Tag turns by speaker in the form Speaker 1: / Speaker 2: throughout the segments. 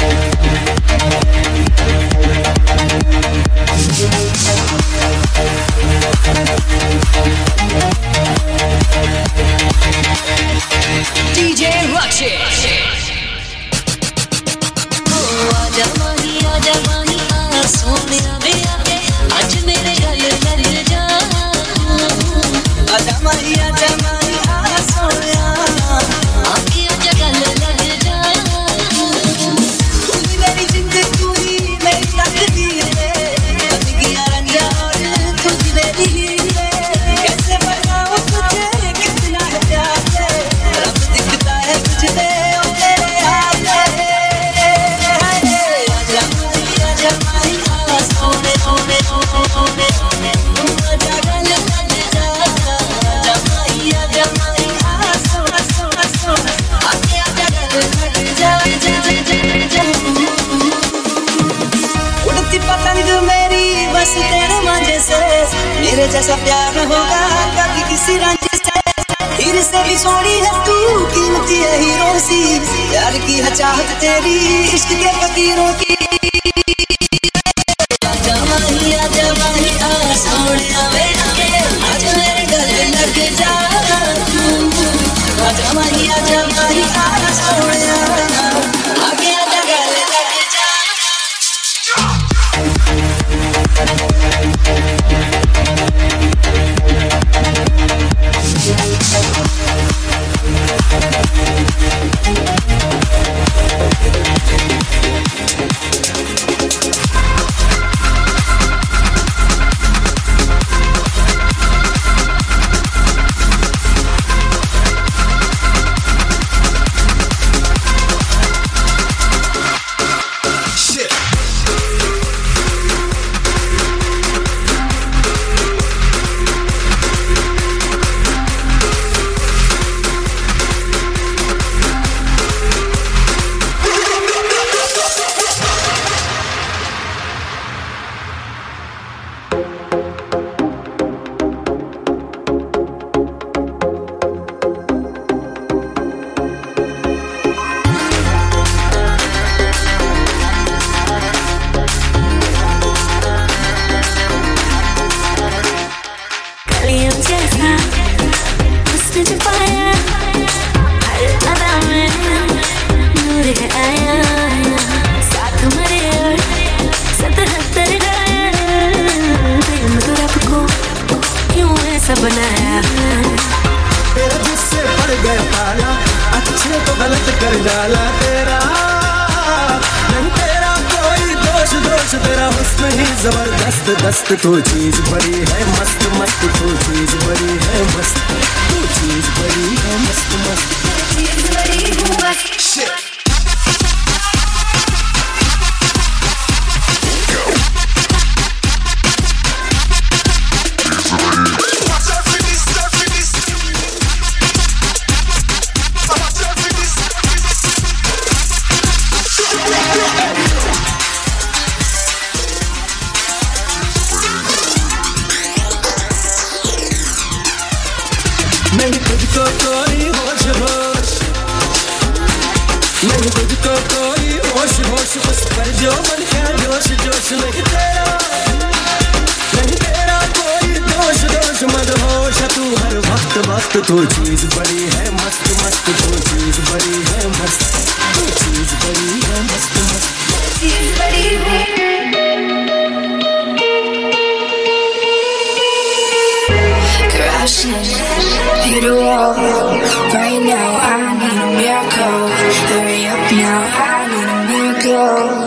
Speaker 1: love. मस्त तू
Speaker 2: चीज बड़ी है मस्त मस्त तू चीज बड़ी है मस्त तू चीज बड़ी है मस्त मस्त चीज बड़ी है
Speaker 3: wall. Right now I need a miracle. Hurry up now I need a miracle.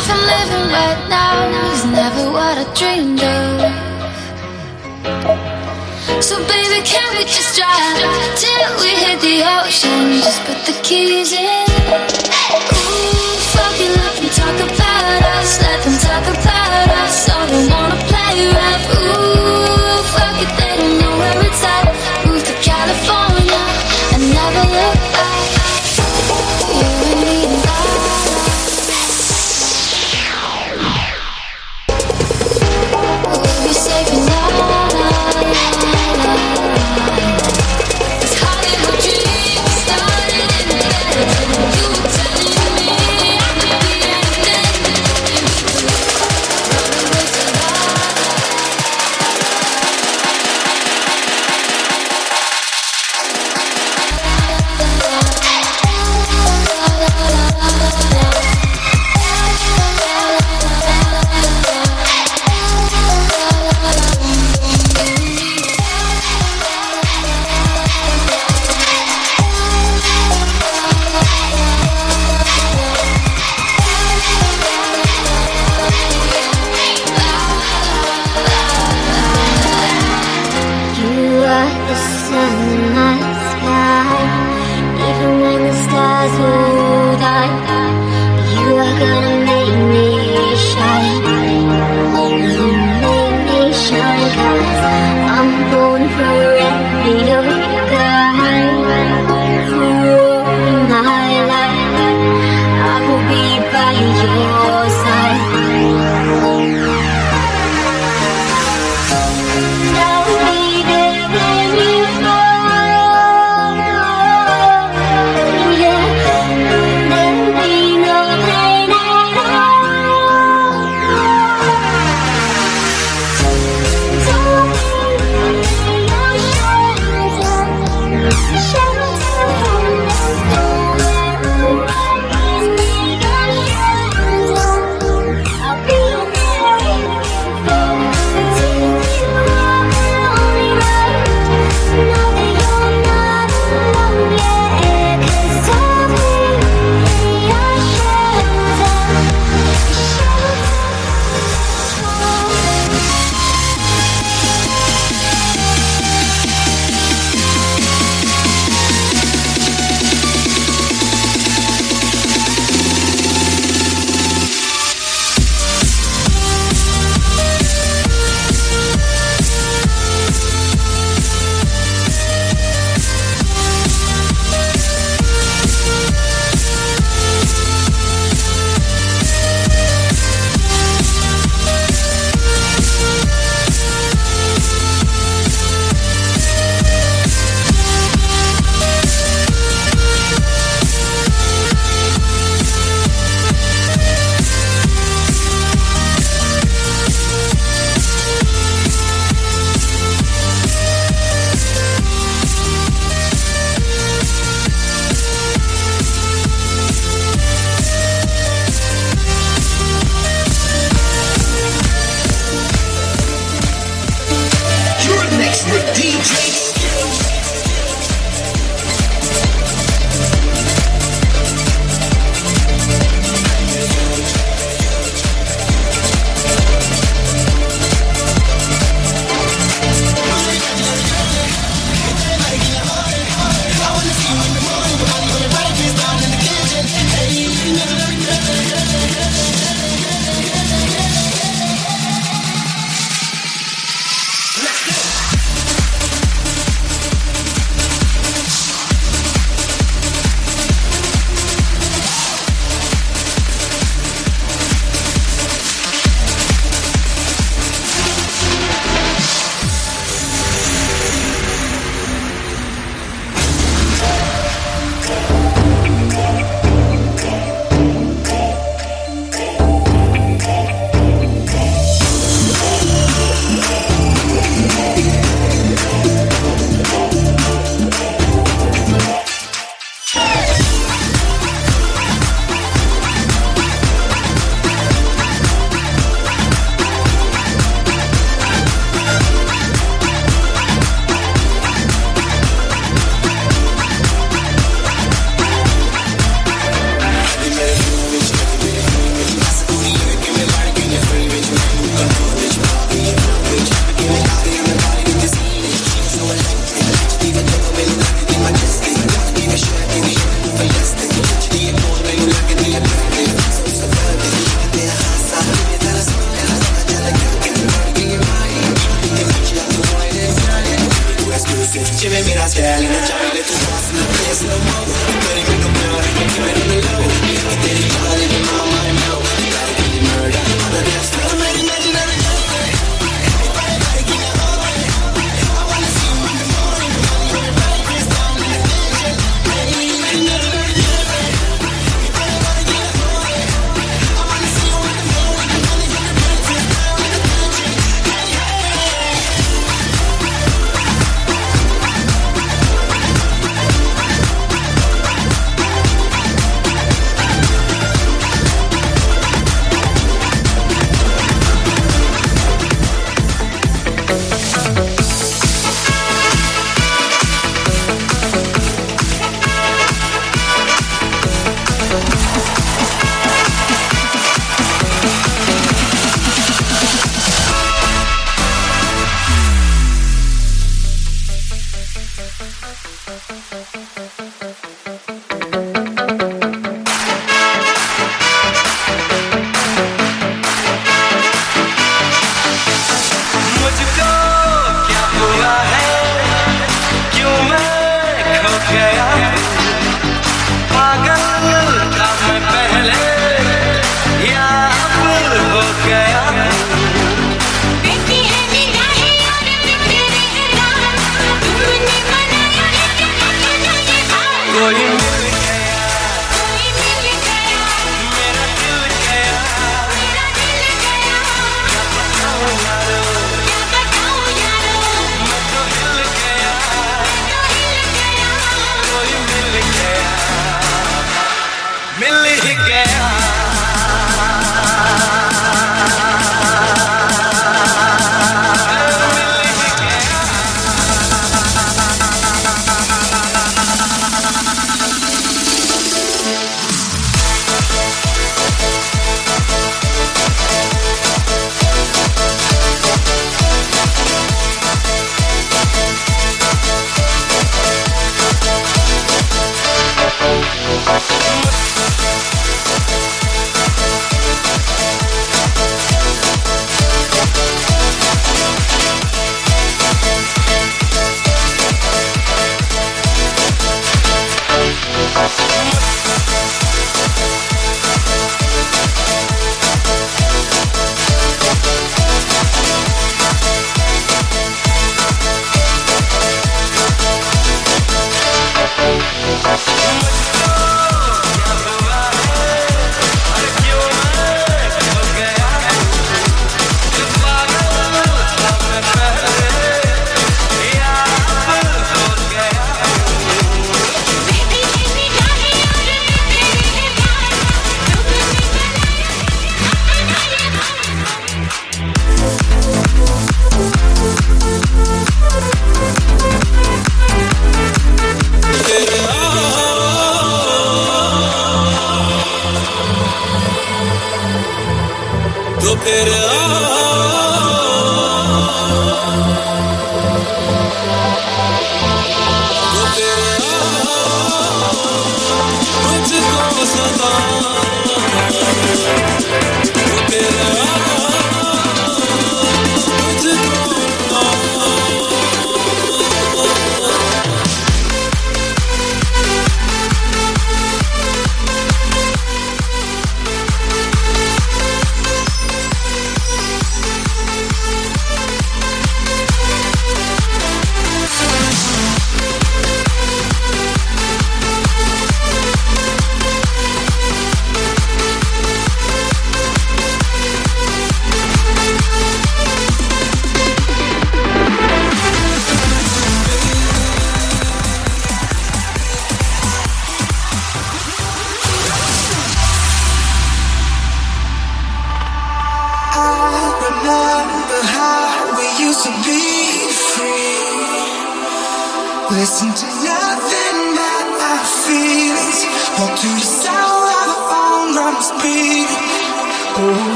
Speaker 3: life I'm living right now is never what I dreamed of. So baby, can we just drive till we hit the ocean? Just put the keys in. Ooh, fuck love. let talk about us. Let them talk about us. All they want.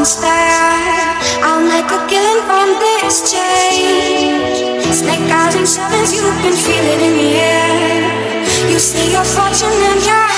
Speaker 3: and
Speaker 4: stare. I'm
Speaker 2: like
Speaker 3: a killing from this chain. Snake eyes and sevens, you've been feeling in the air. You see your fortune and your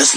Speaker 5: Let's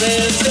Speaker 6: This.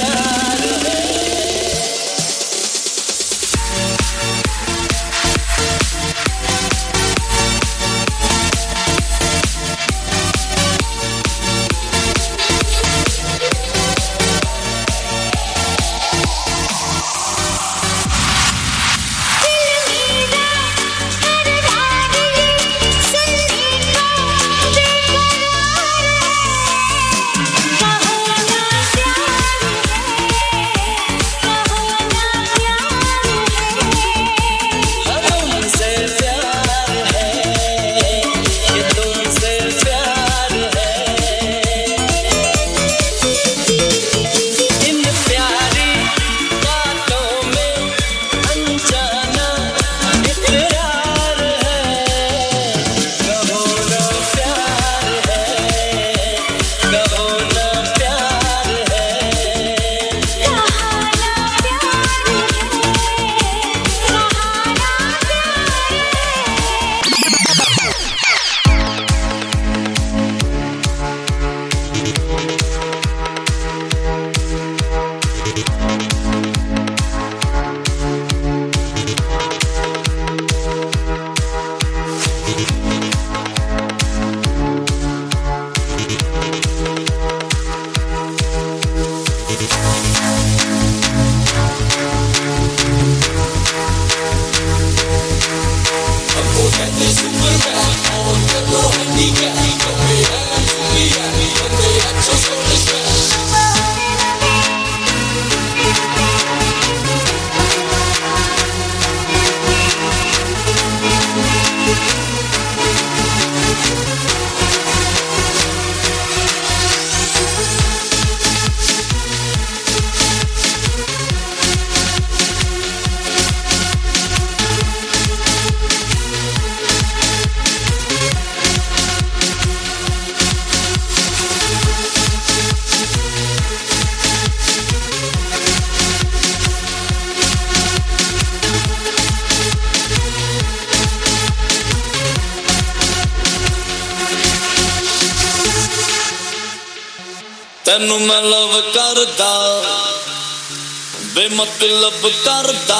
Speaker 7: ਬੇਮਤਲਬ ਕਰਦਾ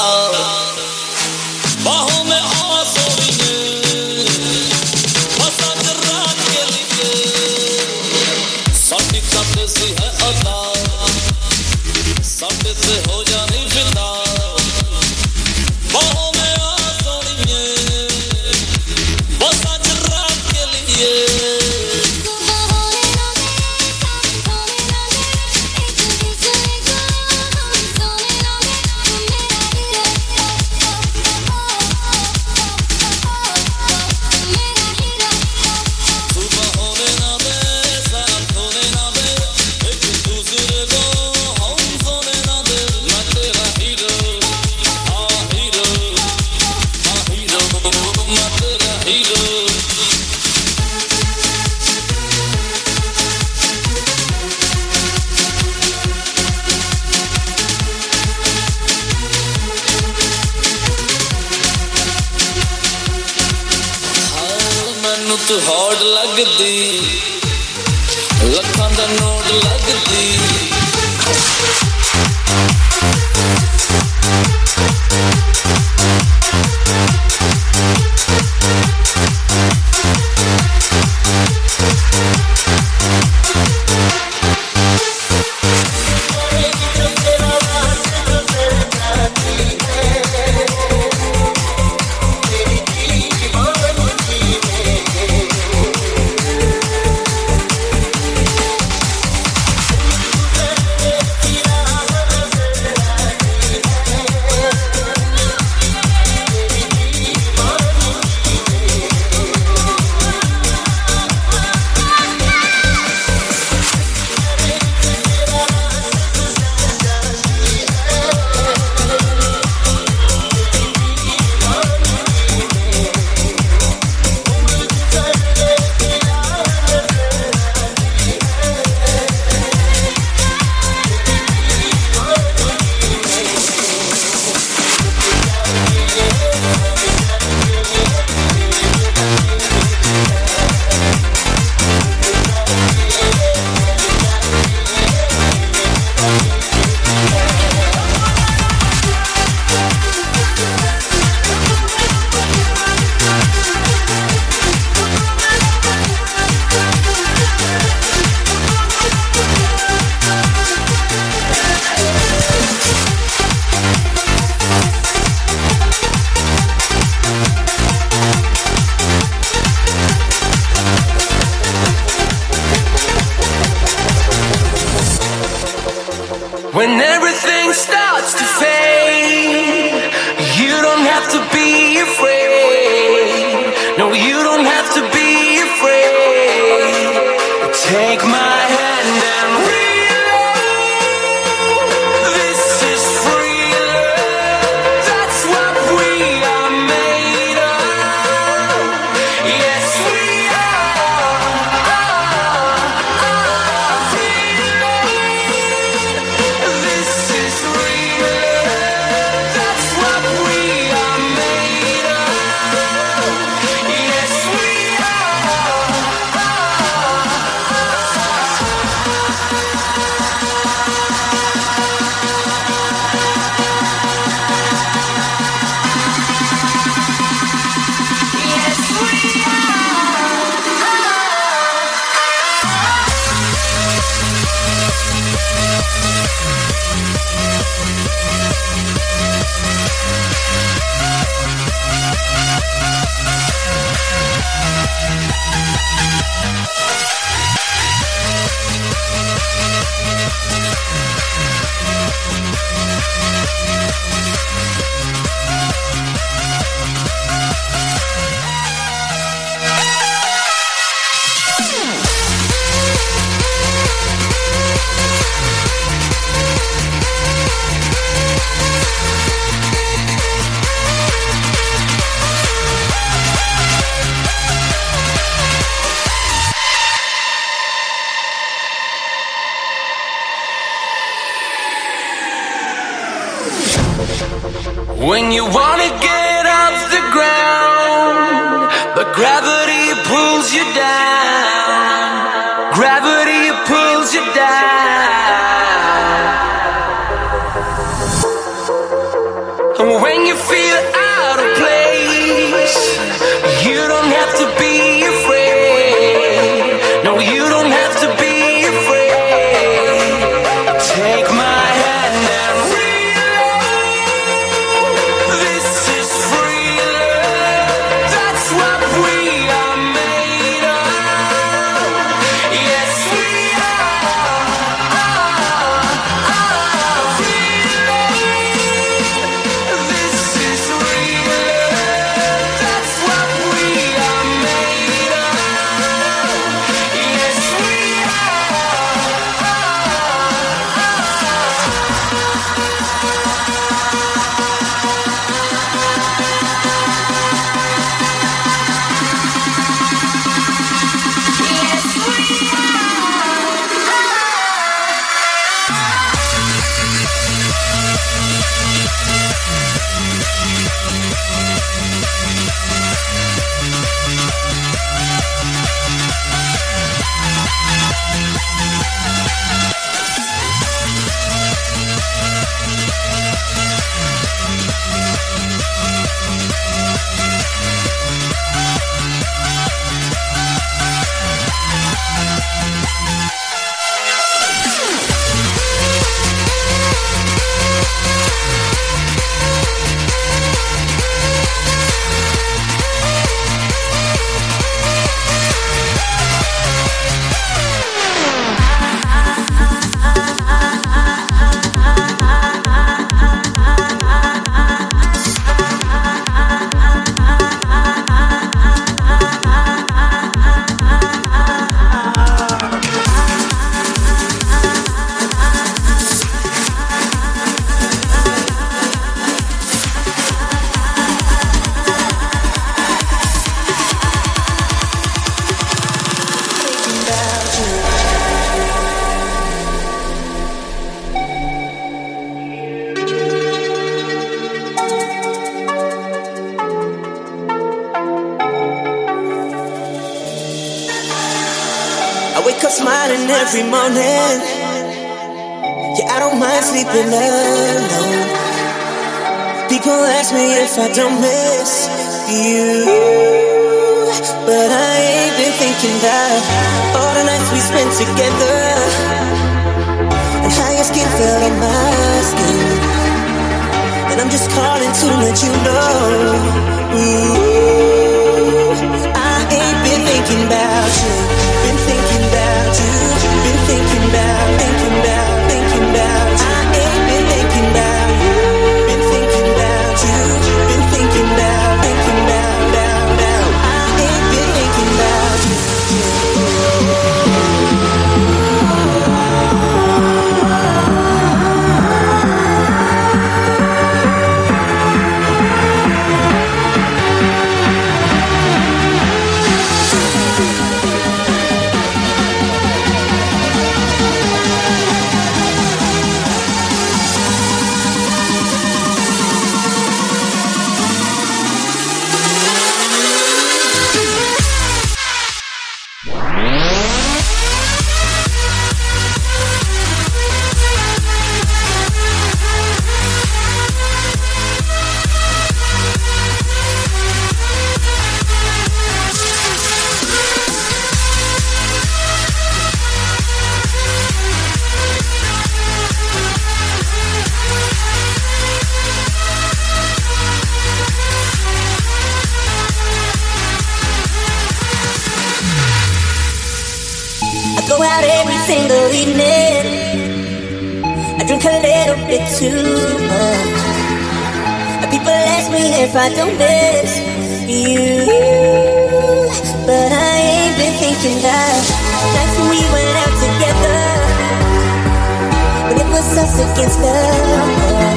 Speaker 8: against the wall.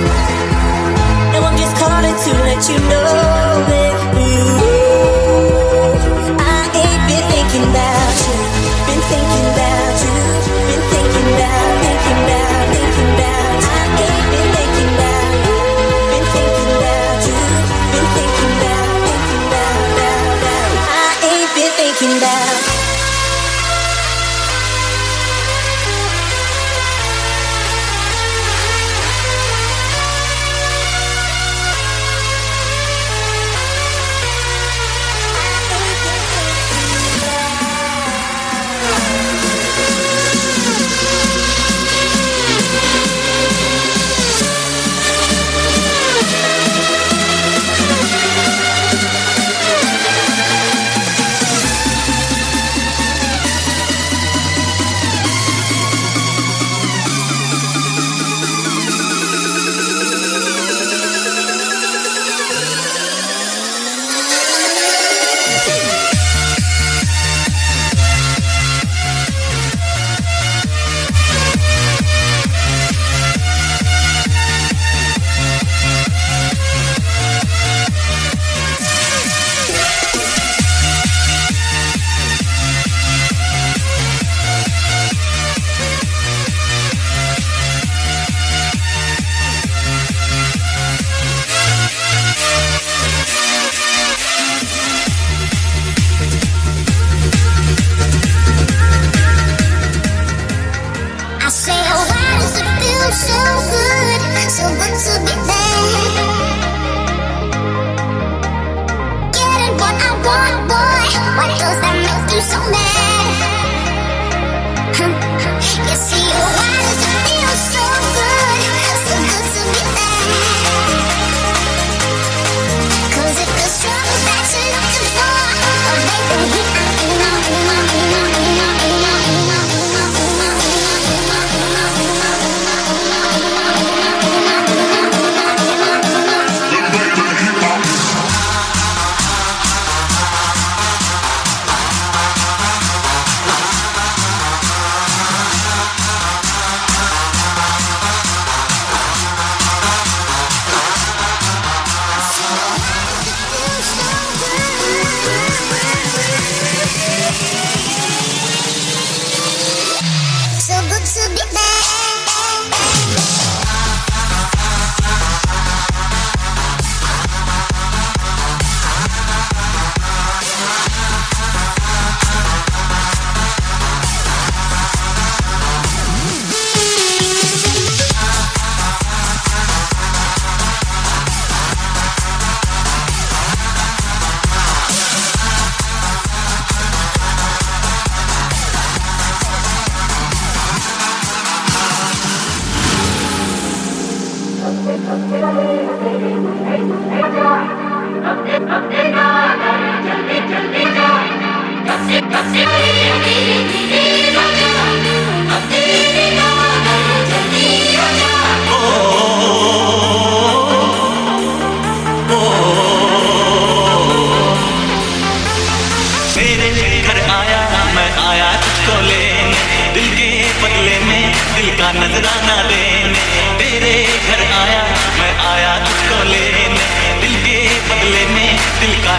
Speaker 8: Now I'm just calling to let you know that.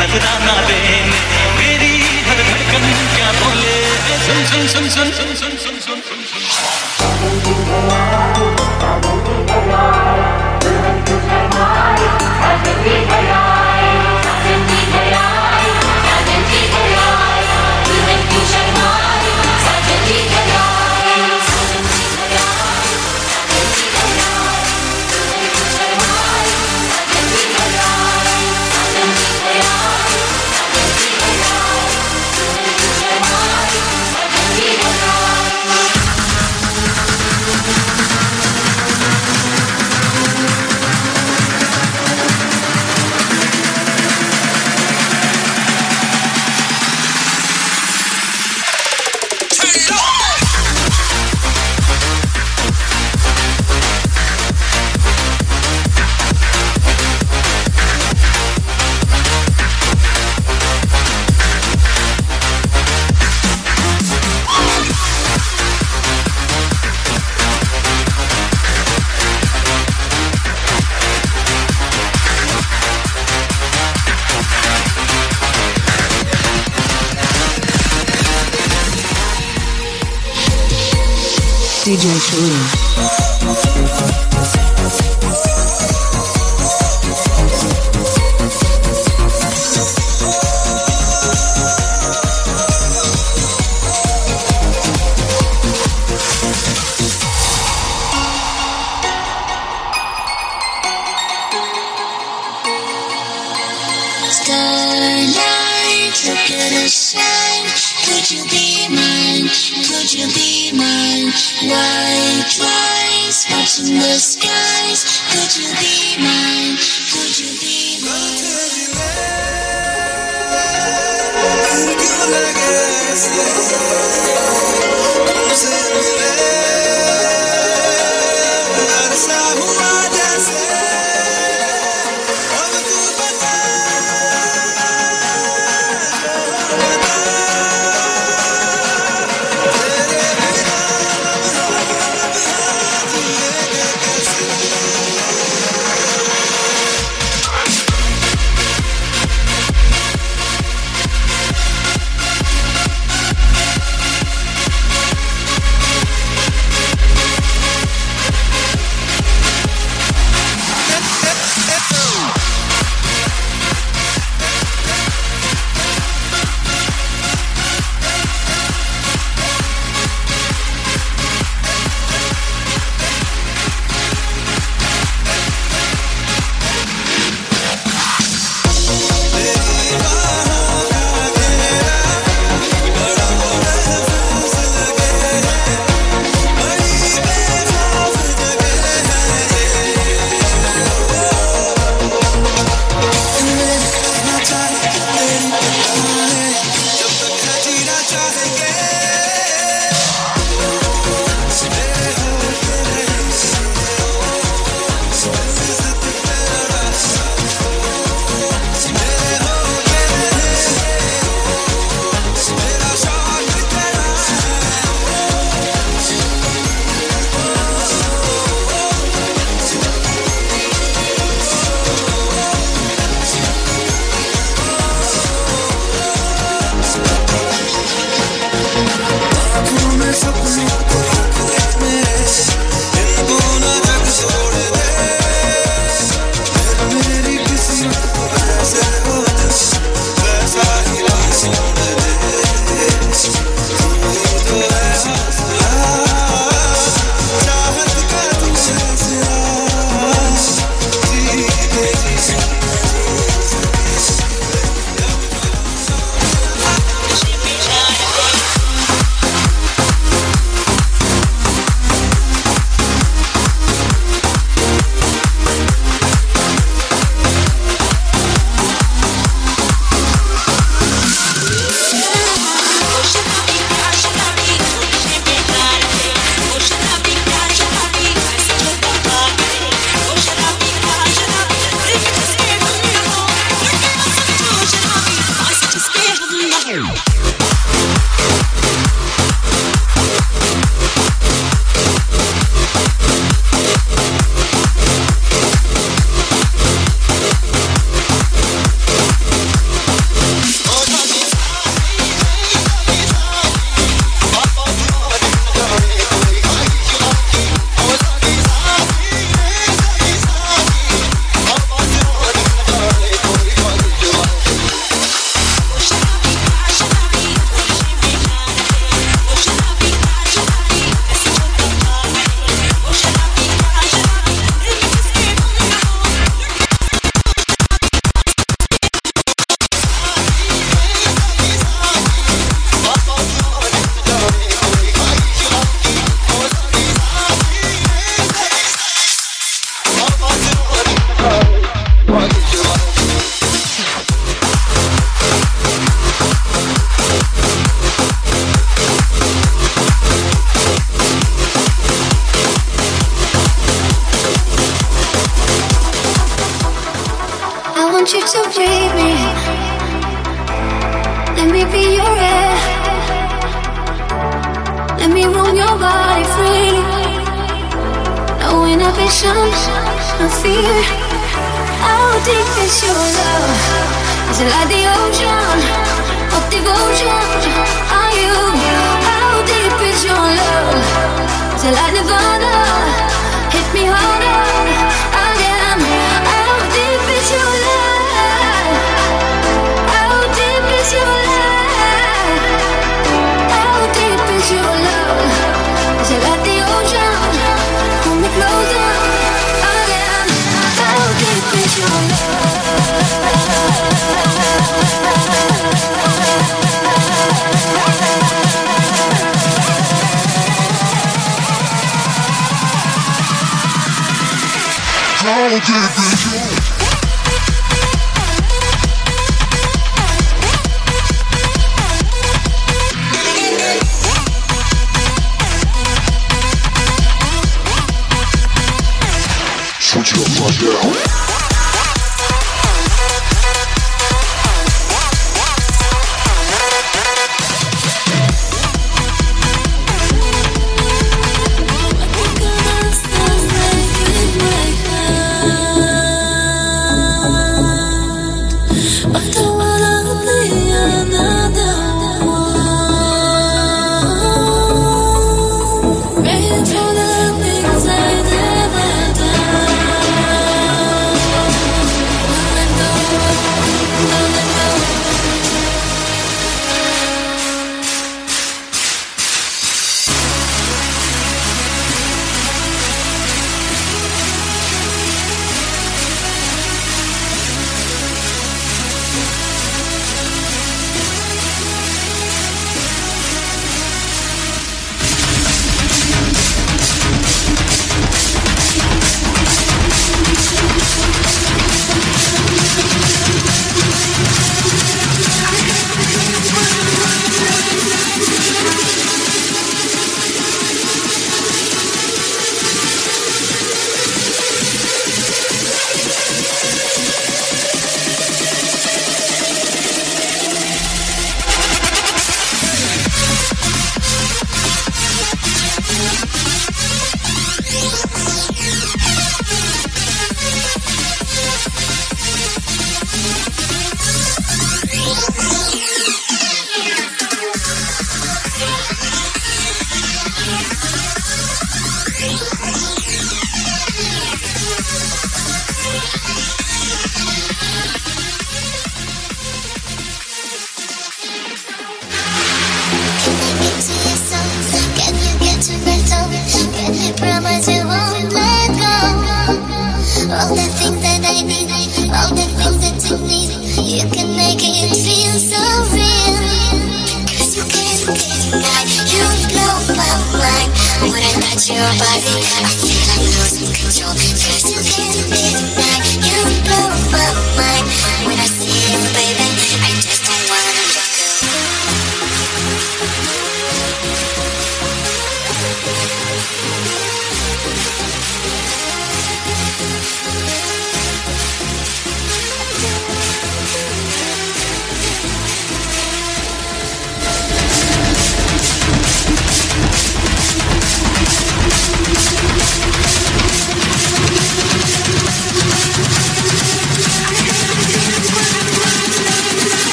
Speaker 9: नजराना देने। मेरी हर धड़कन क्या बोले? सुन सुन सुन सुन सुन सुन सुन।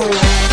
Speaker 3: Ooh.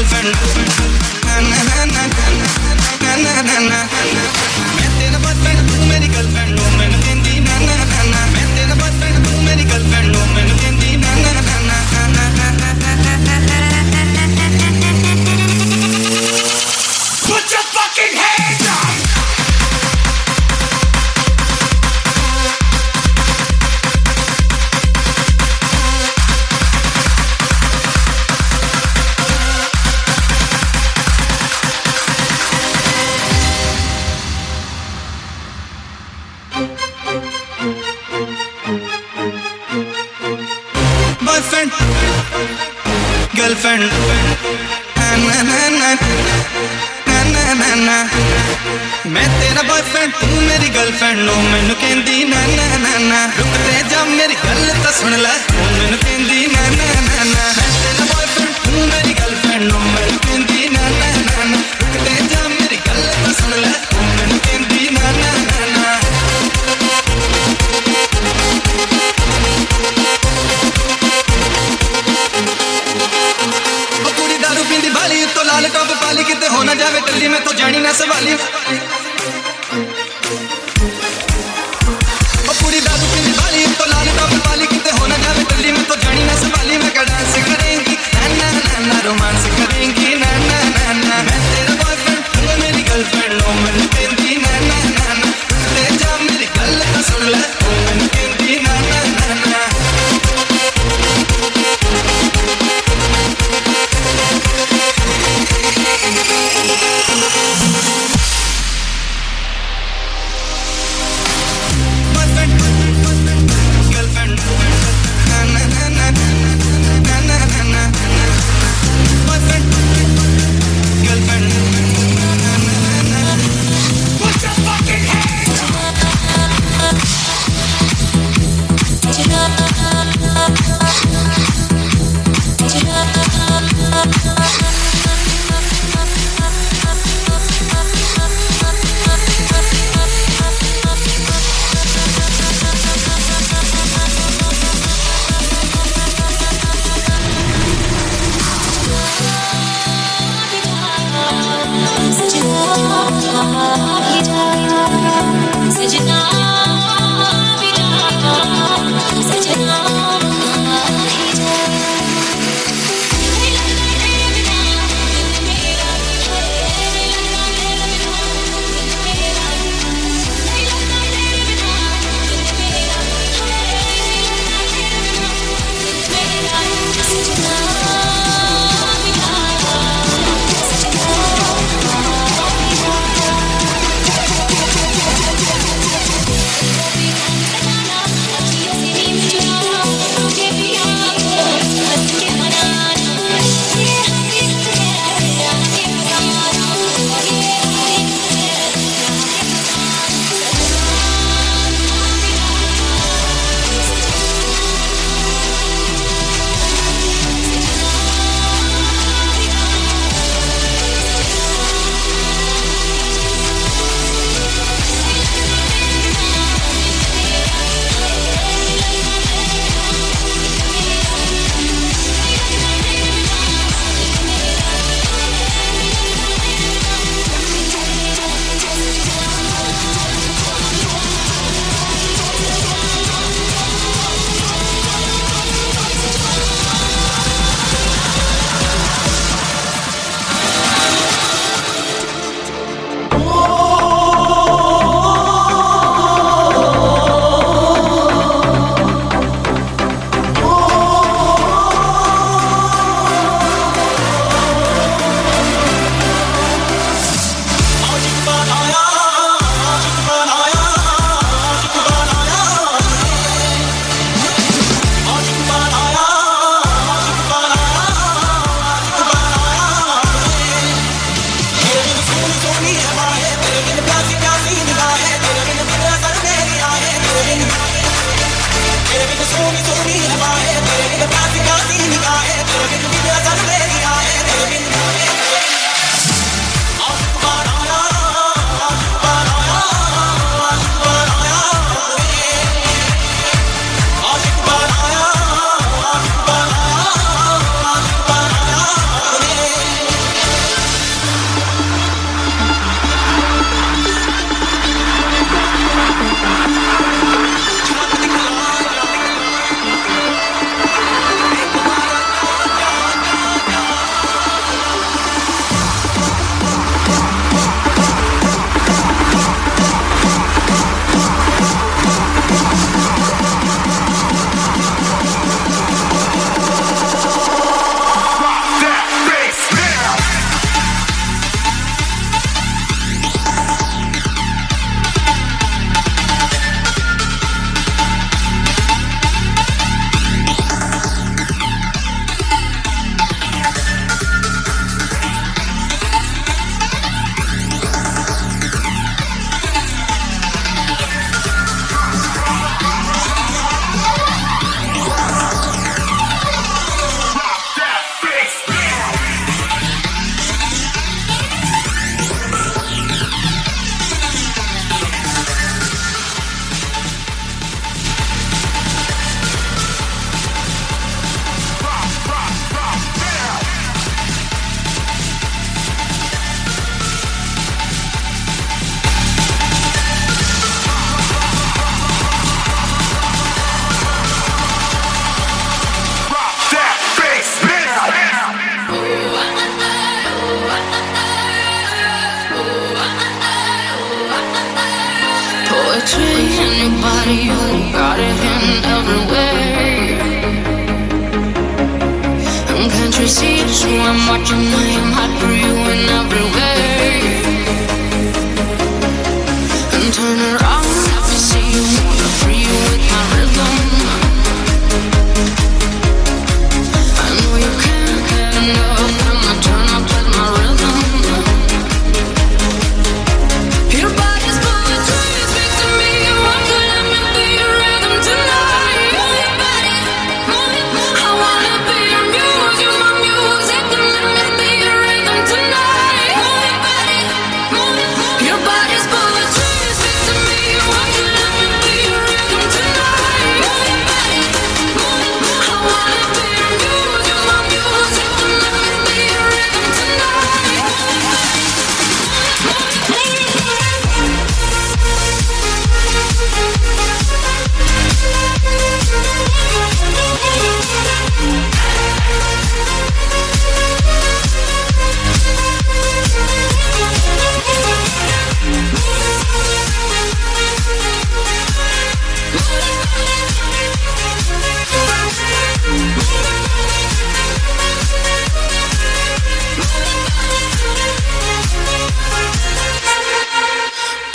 Speaker 10: girlfriend.
Speaker 3: Na na na na na na na na. मैंने तेरा बचपन तू मेरी girlfriend हो मैंने no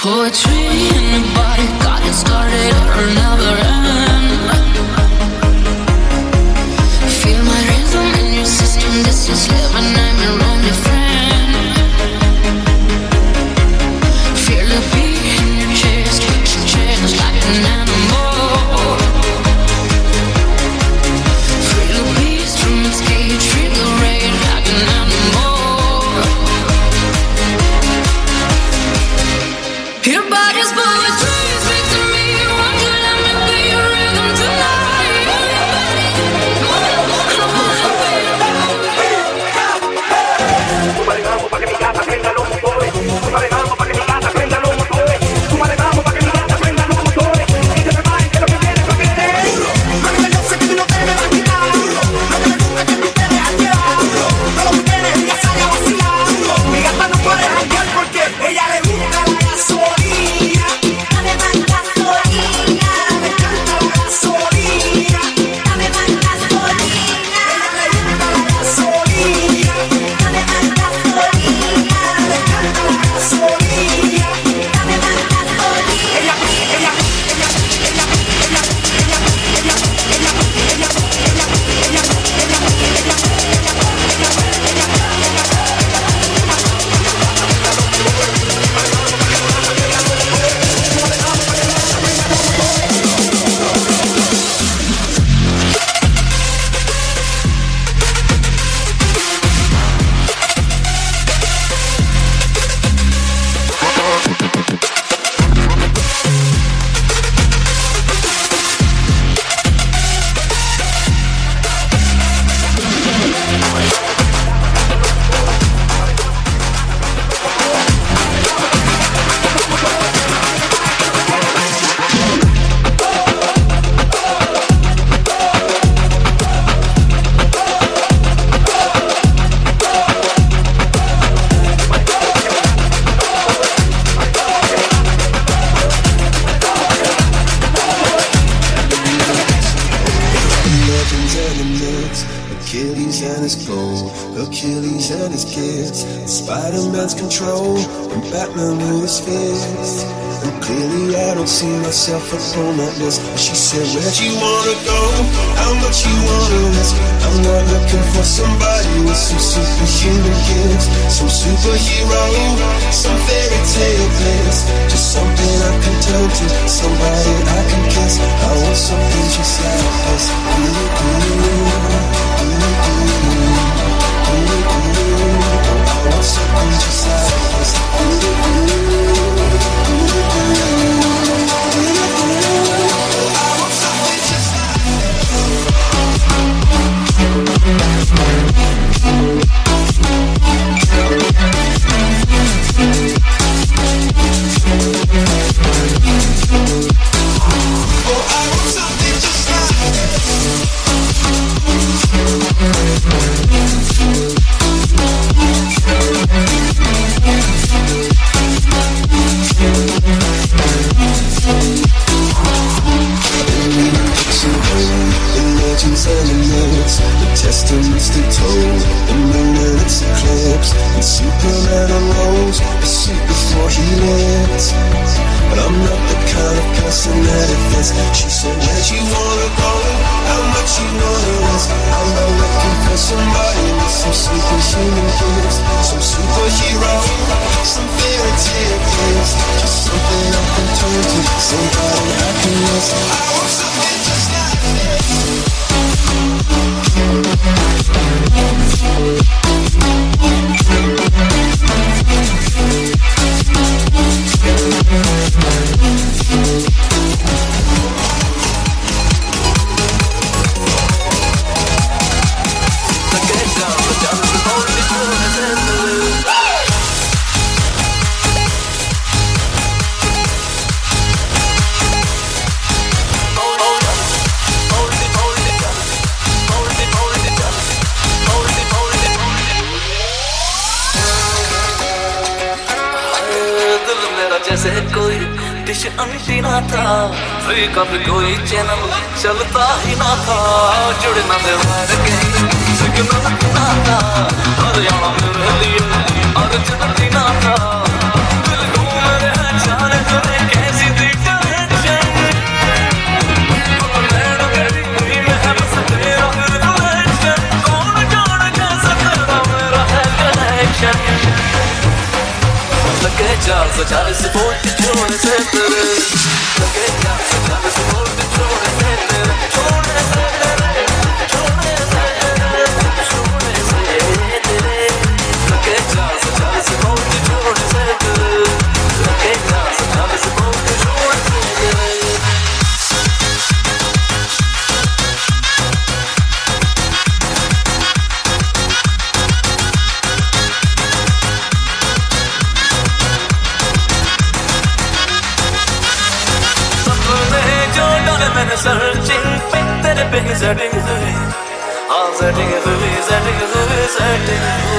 Speaker 9: Poetry in your body got it started, it'll never end.
Speaker 11: that's another defense. She said, Where'd you wanna go? How much you wanna risk? I'm not looking for somebody with some superhuman gifts, some superhero, some fairy tale things. Just something I can turn to, somebody I can miss. I want something just like this.
Speaker 12: Free का कोई channel चलता ही ना था? जुड़ना से मर गए signal ना था। हरियाणा ना था। दिल घूम रहा
Speaker 6: che già sacciare se vuoi ti giorno sempre Che già sacciare se I'm setting the way, setting the
Speaker 13: way, setting the way.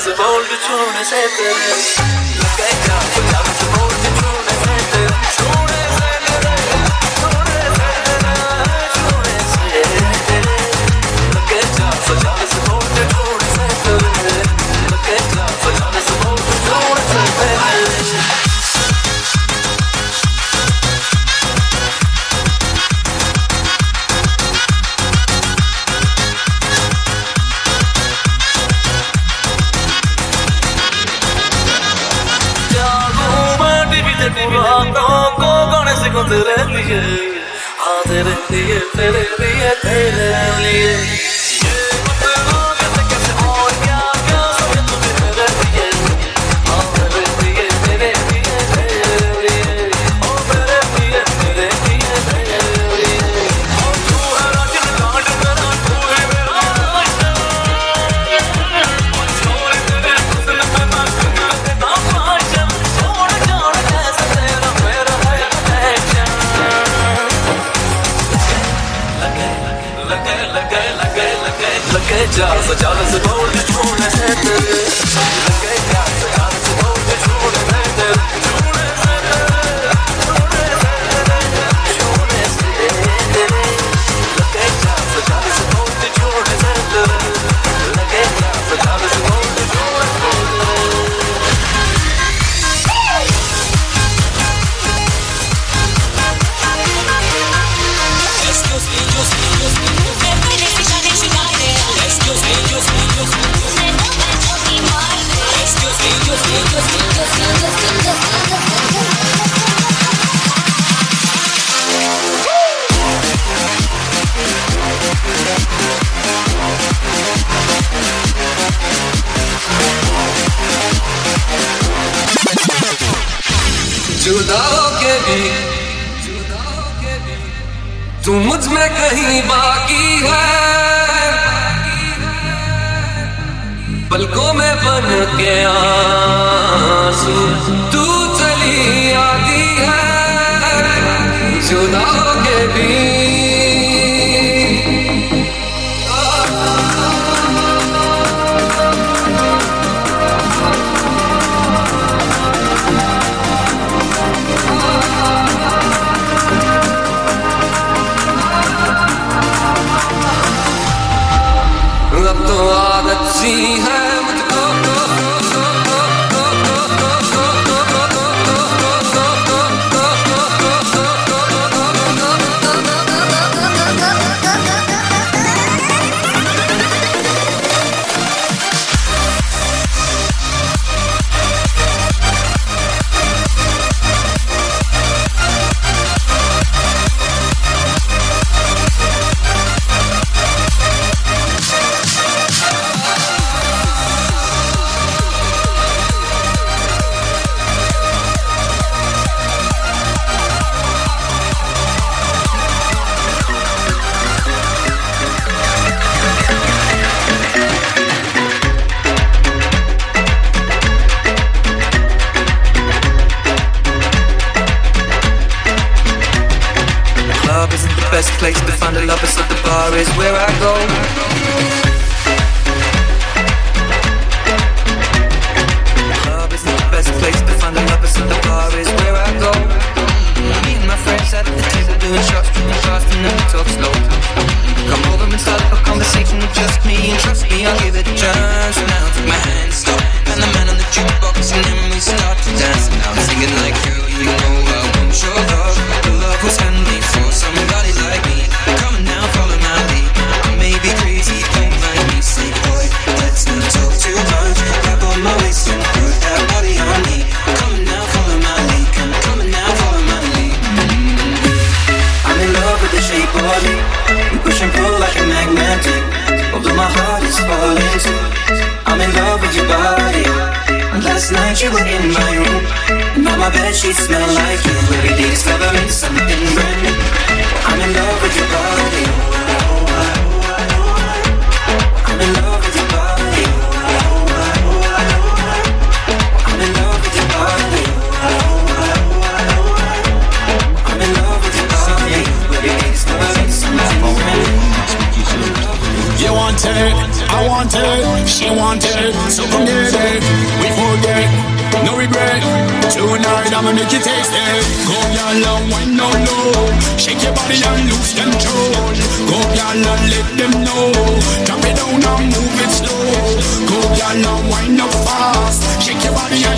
Speaker 13: از بال بتونه زد بره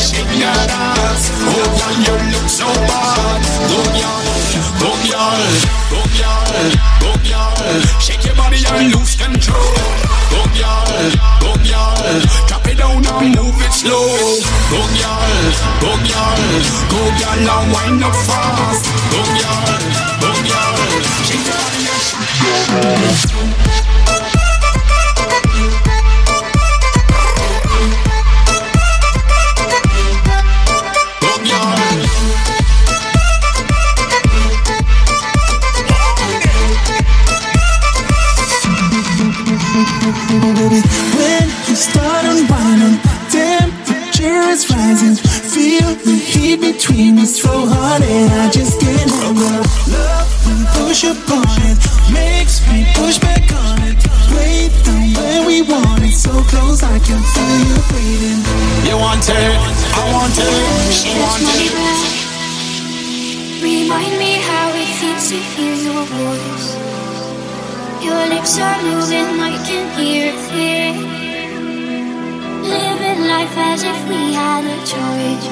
Speaker 13: Shake your ignorance Oh, girl, you look so bad Go, girl, go, girl Go, girl, go, girl Shake your body and lose control Go, girl, go, girl Drop it down and move it slow Go, girl, go, girl Go, girl, now wind up fast Go, girl, go, girl Shake your body and shake
Speaker 2: your ass about I just can't handle Love and push upon it Makes me push back on it. Wait, the way we want it So close I can feel you breathing.
Speaker 13: You want it, I want it, she wants it.
Speaker 3: Remind me how it feels to hear your voice. Your lips are moving, I can hear it Living life as if we had a choice.